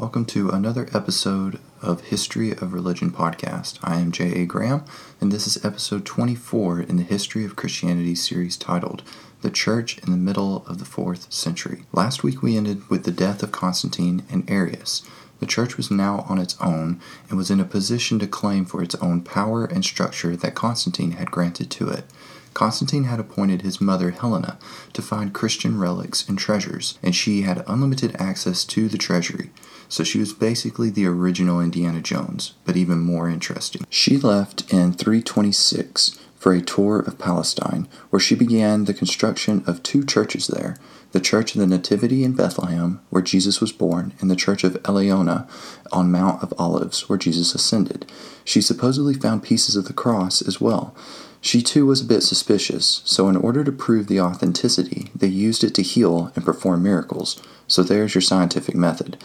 welcome to another episode of History of Religion podcast. I am J.A. Graham, and this is episode 24 in the History of Christianity series titled The Church in the Middle of the Fourth Century. Last week we ended with the death of Constantine and Arius. The church was now on its own and was in a position to claim for its own power and structure that Constantine had granted to it. Constantine had appointed his mother Helena to find Christian relics and treasures, and she had unlimited access to the treasury. So she was basically the original Indiana Jones, but even more interesting. She left in 326 for a tour of Palestine, where she began the construction of two churches there the Church of the Nativity in Bethlehem, where Jesus was born, and the Church of Eleona on Mount of Olives, where Jesus ascended. She supposedly found pieces of the cross as well. She too was a bit suspicious, so in order to prove the authenticity, they used it to heal and perform miracles. So there's your scientific method.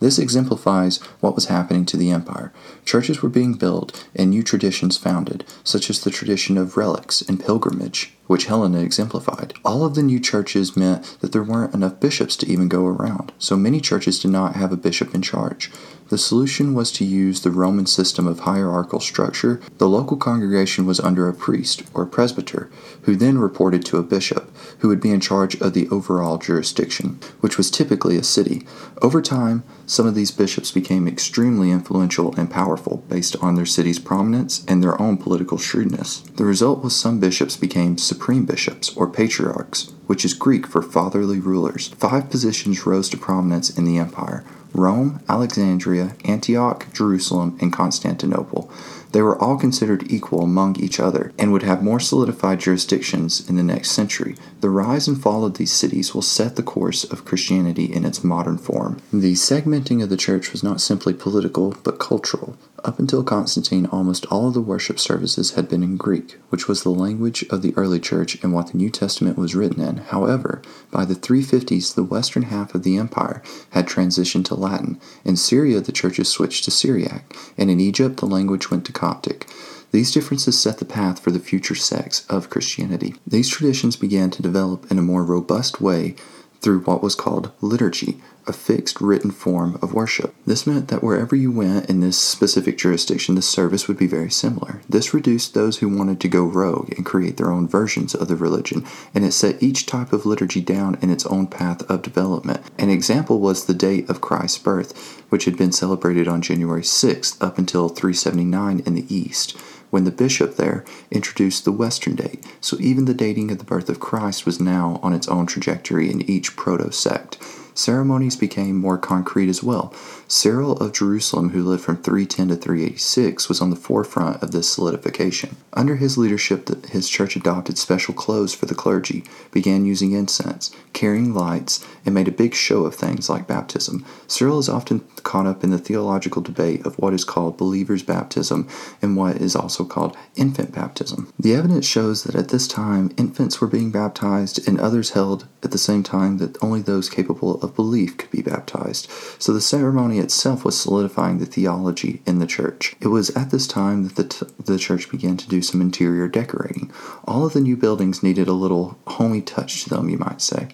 This exemplifies what was happening to the empire. Churches were being built and new traditions founded, such as the tradition of relics and pilgrimage, which Helena exemplified. All of the new churches meant that there weren't enough bishops to even go around, so many churches did not have a bishop in charge. The solution was to use the Roman system of hierarchical structure. The local congregation was under a priest, or presbyter, who then reported to a bishop, who would be in charge of the overall jurisdiction, which was typically a city. Over time, some of these bishops became extremely influential and powerful based on their city's prominence and their own political shrewdness. The result was some bishops became supreme bishops or patriarchs, which is Greek for fatherly rulers. Five positions rose to prominence in the empire Rome, Alexandria, Antioch, Jerusalem, and Constantinople. They were all considered equal among each other and would have more solidified jurisdictions in the next century. The rise and fall of these cities will set the course of Christianity in its modern form. The segmenting of the church was not simply political, but cultural. Up until Constantine, almost all of the worship services had been in Greek, which was the language of the early church and what the New Testament was written in. However, by the 350s, the western half of the empire had transitioned to Latin. In Syria, the churches switched to Syriac, and in Egypt, the language went to Coptic. These differences set the path for the future sects of Christianity. These traditions began to develop in a more robust way through what was called liturgy, a fixed written form of worship. This meant that wherever you went in this specific jurisdiction, the service would be very similar. This reduced those who wanted to go rogue and create their own versions of the religion, and it set each type of liturgy down in its own path of development. An example was the date of Christ's birth, which had been celebrated on January 6th up until 379 in the East when the bishop there introduced the Western date, so even the dating of the birth of Christ was now on its own trajectory in each proto sect ceremonies became more concrete as well. Cyril of Jerusalem, who lived from 310 to 386, was on the forefront of this solidification. Under his leadership, his church adopted special clothes for the clergy, began using incense, carrying lights, and made a big show of things like baptism. Cyril is often caught up in the theological debate of what is called believer's baptism and what is also called infant baptism. The evidence shows that at this time, infants were being baptized, and others held at the same time that only those capable of belief could be baptized. So the ceremony itself was solidifying the theology in the church. It was at this time that the, t- the church began to do some interior decorating. All of the new buildings needed a little homey touch to them, you might say.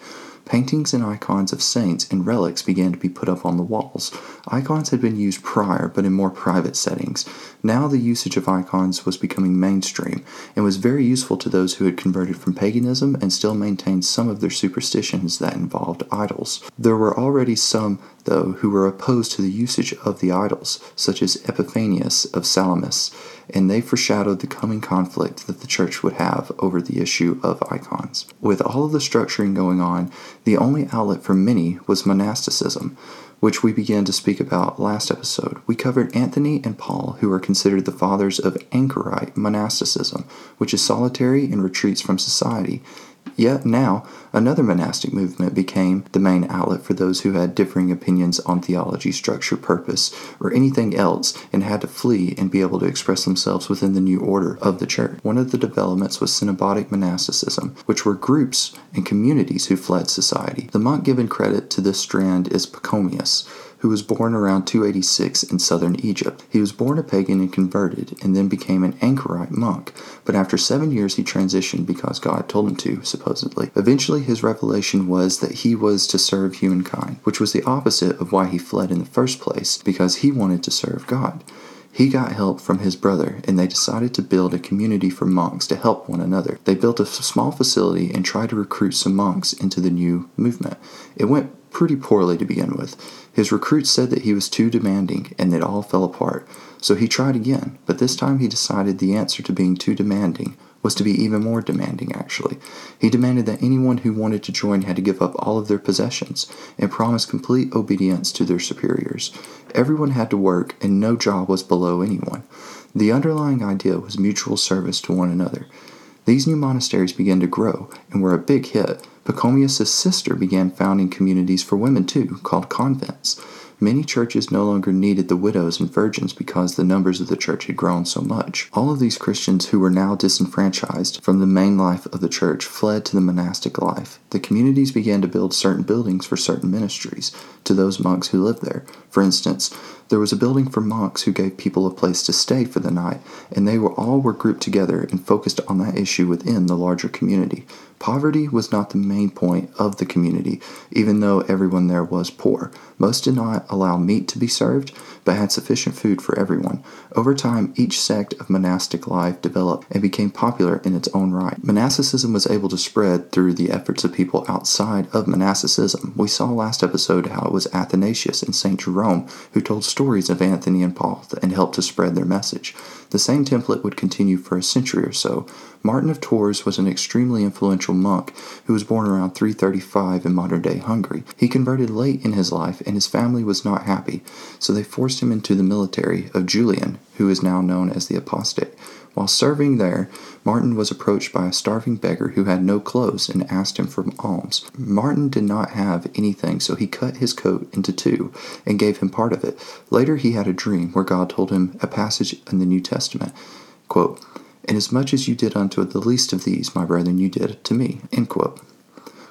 Paintings and icons of saints and relics began to be put up on the walls. Icons had been used prior, but in more private settings. Now the usage of icons was becoming mainstream and was very useful to those who had converted from paganism and still maintained some of their superstitions that involved idols. There were already some, though, who were opposed to the usage of the idols, such as Epiphanius of Salamis and they foreshadowed the coming conflict that the church would have over the issue of icons. With all of the structuring going on, the only outlet for many was monasticism, which we began to speak about last episode. We covered Anthony and Paul, who are considered the fathers of anchorite monasticism, which is solitary and retreats from society. Yet now, another monastic movement became the main outlet for those who had differing opinions on theology, structure, purpose, or anything else and had to flee and be able to express themselves within the new order of the church. One of the developments was cenobitic monasticism, which were groups and communities who fled society. The monk given credit to this strand is Pachomius who was born around 286 in southern Egypt. He was born a pagan and converted, and then became an anchorite monk, but after seven years he transitioned because God told him to, supposedly. Eventually, his revelation was that he was to serve humankind, which was the opposite of why he fled in the first place, because he wanted to serve God. He got help from his brother, and they decided to build a community for monks to help one another. They built a small facility and tried to recruit some monks into the new movement. It went pretty poorly to begin with. His recruits said that he was too demanding, and it all fell apart. So he tried again, but this time he decided the answer to being too demanding was to be even more demanding, actually. He demanded that anyone who wanted to join had to give up all of their possessions and promise complete obedience to their superiors. Everyone had to work, and no job was below anyone. The underlying idea was mutual service to one another. These new monasteries began to grow and were a big hit. Pachomius' sister began founding communities for women too, called convents. Many churches no longer needed the widows and virgins because the numbers of the church had grown so much. All of these Christians who were now disenfranchised from the main life of the church fled to the monastic life. The communities began to build certain buildings for certain ministries to those monks who lived there. For instance, there was a building for monks who gave people a place to stay for the night, and they were all were grouped together and focused on that issue within the larger community. Poverty was not the main point of the community, even though everyone there was poor. Most did not allow meat to be served, but had sufficient food for everyone. Over time, each sect of monastic life developed and became popular in its own right. Monasticism was able to spread through the efforts of outside of monasticism. We saw last episode how it was Athanasius and St. Jerome who told stories of Anthony and Paul and helped to spread their message. The same template would continue for a century or so. Martin of Tours was an extremely influential monk who was born around 335 in modern day Hungary. He converted late in his life and his family was not happy, so they forced him into the military of Julian, who is now known as the apostate. While serving there, Martin was approached by a starving beggar who had no clothes and asked him for alms. Martin did not have anything, so he cut his coat into two and gave him part of it. Later, he had a dream where God told him a passage in the New Testament. Quote, Inasmuch as you did unto the least of these, my brethren, you did to me. End quote.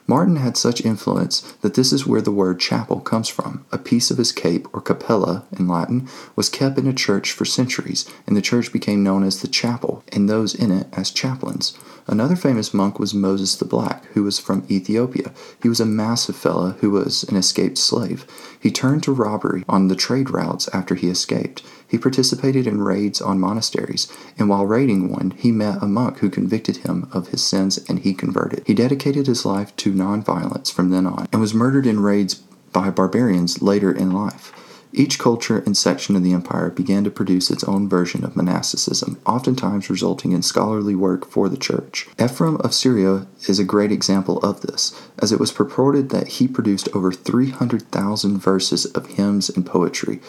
Martin had such influence that this is where the word chapel comes from. A piece of his cape, or capella in Latin, was kept in a church for centuries, and the church became known as the chapel, and those in it as chaplains. Another famous monk was Moses the Black, who was from Ethiopia. He was a massive fellow who was an escaped slave. He turned to robbery on the trade routes after he escaped. He participated in raids on monasteries, and while raiding one, he met a monk who convicted him of his sins and he converted. He dedicated his life to nonviolence from then on and was murdered in raids by barbarians later in life. Each culture and section of the empire began to produce its own version of monasticism, oftentimes resulting in scholarly work for the church. Ephraim of Syria is a great example of this, as it was purported that he produced over 300,000 verses of hymns and poetry.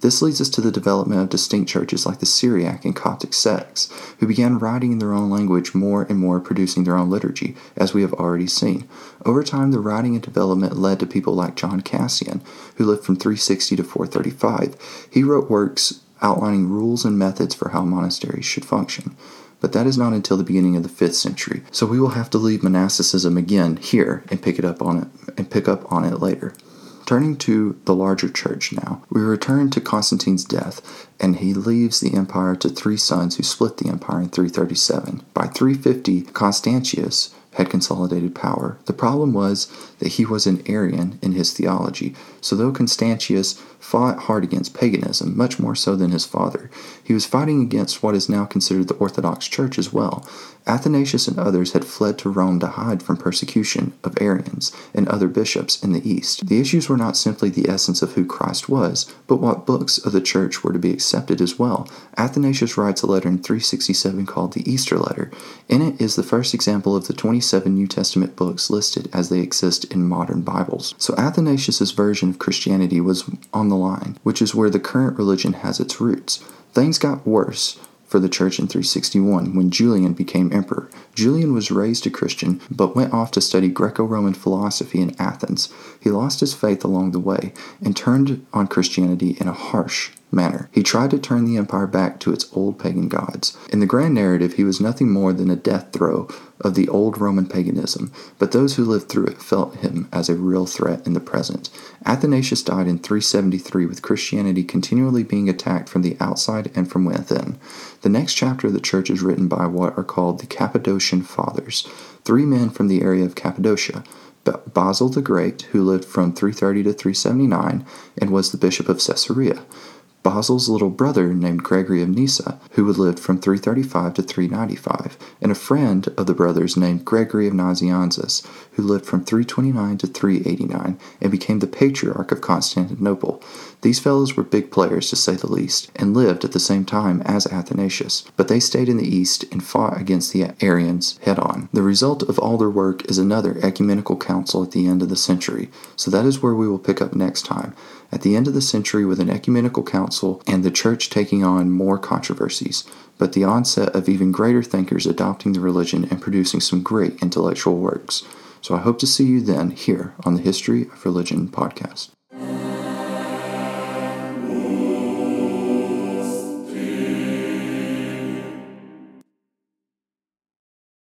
This leads us to the development of distinct churches like the Syriac and Coptic sects, who began writing in their own language more and more producing their own liturgy, as we have already seen. Over time, the writing and development led to people like John Cassian, who lived from 360 to 435. He wrote works outlining rules and methods for how monasteries should function. But that is not until the beginning of the 5th century, so we will have to leave monasticism again here and pick it up on it and pick up on it later. Turning to the larger church now, we return to Constantine's death, and he leaves the empire to three sons who split the empire in 337. By 350, Constantius had consolidated power. The problem was that he was an Arian in his theology, so though Constantius fought hard against paganism, much more so than his father, he was fighting against what is now considered the Orthodox Church as well. Athanasius and others had fled to Rome to hide from persecution of Arians and other bishops in the East. The issues were not simply the essence of who Christ was, but what books of the Church were to be accepted as well. Athanasius writes a letter in 367 called the Easter Letter. In it is the first example of the 27 New Testament books listed as they exist in modern Bibles. So Athanasius' version of Christianity was on the line, which is where the current religion has its roots. Things got worse for the church in 361 when Julian became emperor. Julian was raised a Christian but went off to study Greco Roman philosophy in Athens. He lost his faith along the way and turned on Christianity in a harsh manner. He tried to turn the empire back to its old pagan gods. In the grand narrative, he was nothing more than a death throe of the old Roman paganism, but those who lived through it felt him as a real threat in the present. Athanasius died in 373 with Christianity continually being attacked from the outside and from within. The next chapter of the church is written by what are called the Cappadocian Fathers, three men from the area of Cappadocia. Basil the Great, who lived from 330 to 379 and was the bishop of Caesarea. Basil's little brother named Gregory of Nyssa, who lived from 335 to 395, and a friend of the brothers named Gregory of Nazianzus, who lived from 329 to 389 and became the patriarch of Constantinople. These fellows were big players, to say the least, and lived at the same time as Athanasius, but they stayed in the east and fought against the Arians head on. The result of all their work is another ecumenical council at the end of the century, so that is where we will pick up next time at the end of the century with an ecumenical council and the church taking on more controversies, but the onset of even greater thinkers adopting the religion and producing some great intellectual works. So I hope to see you then here on the History of Religion podcast.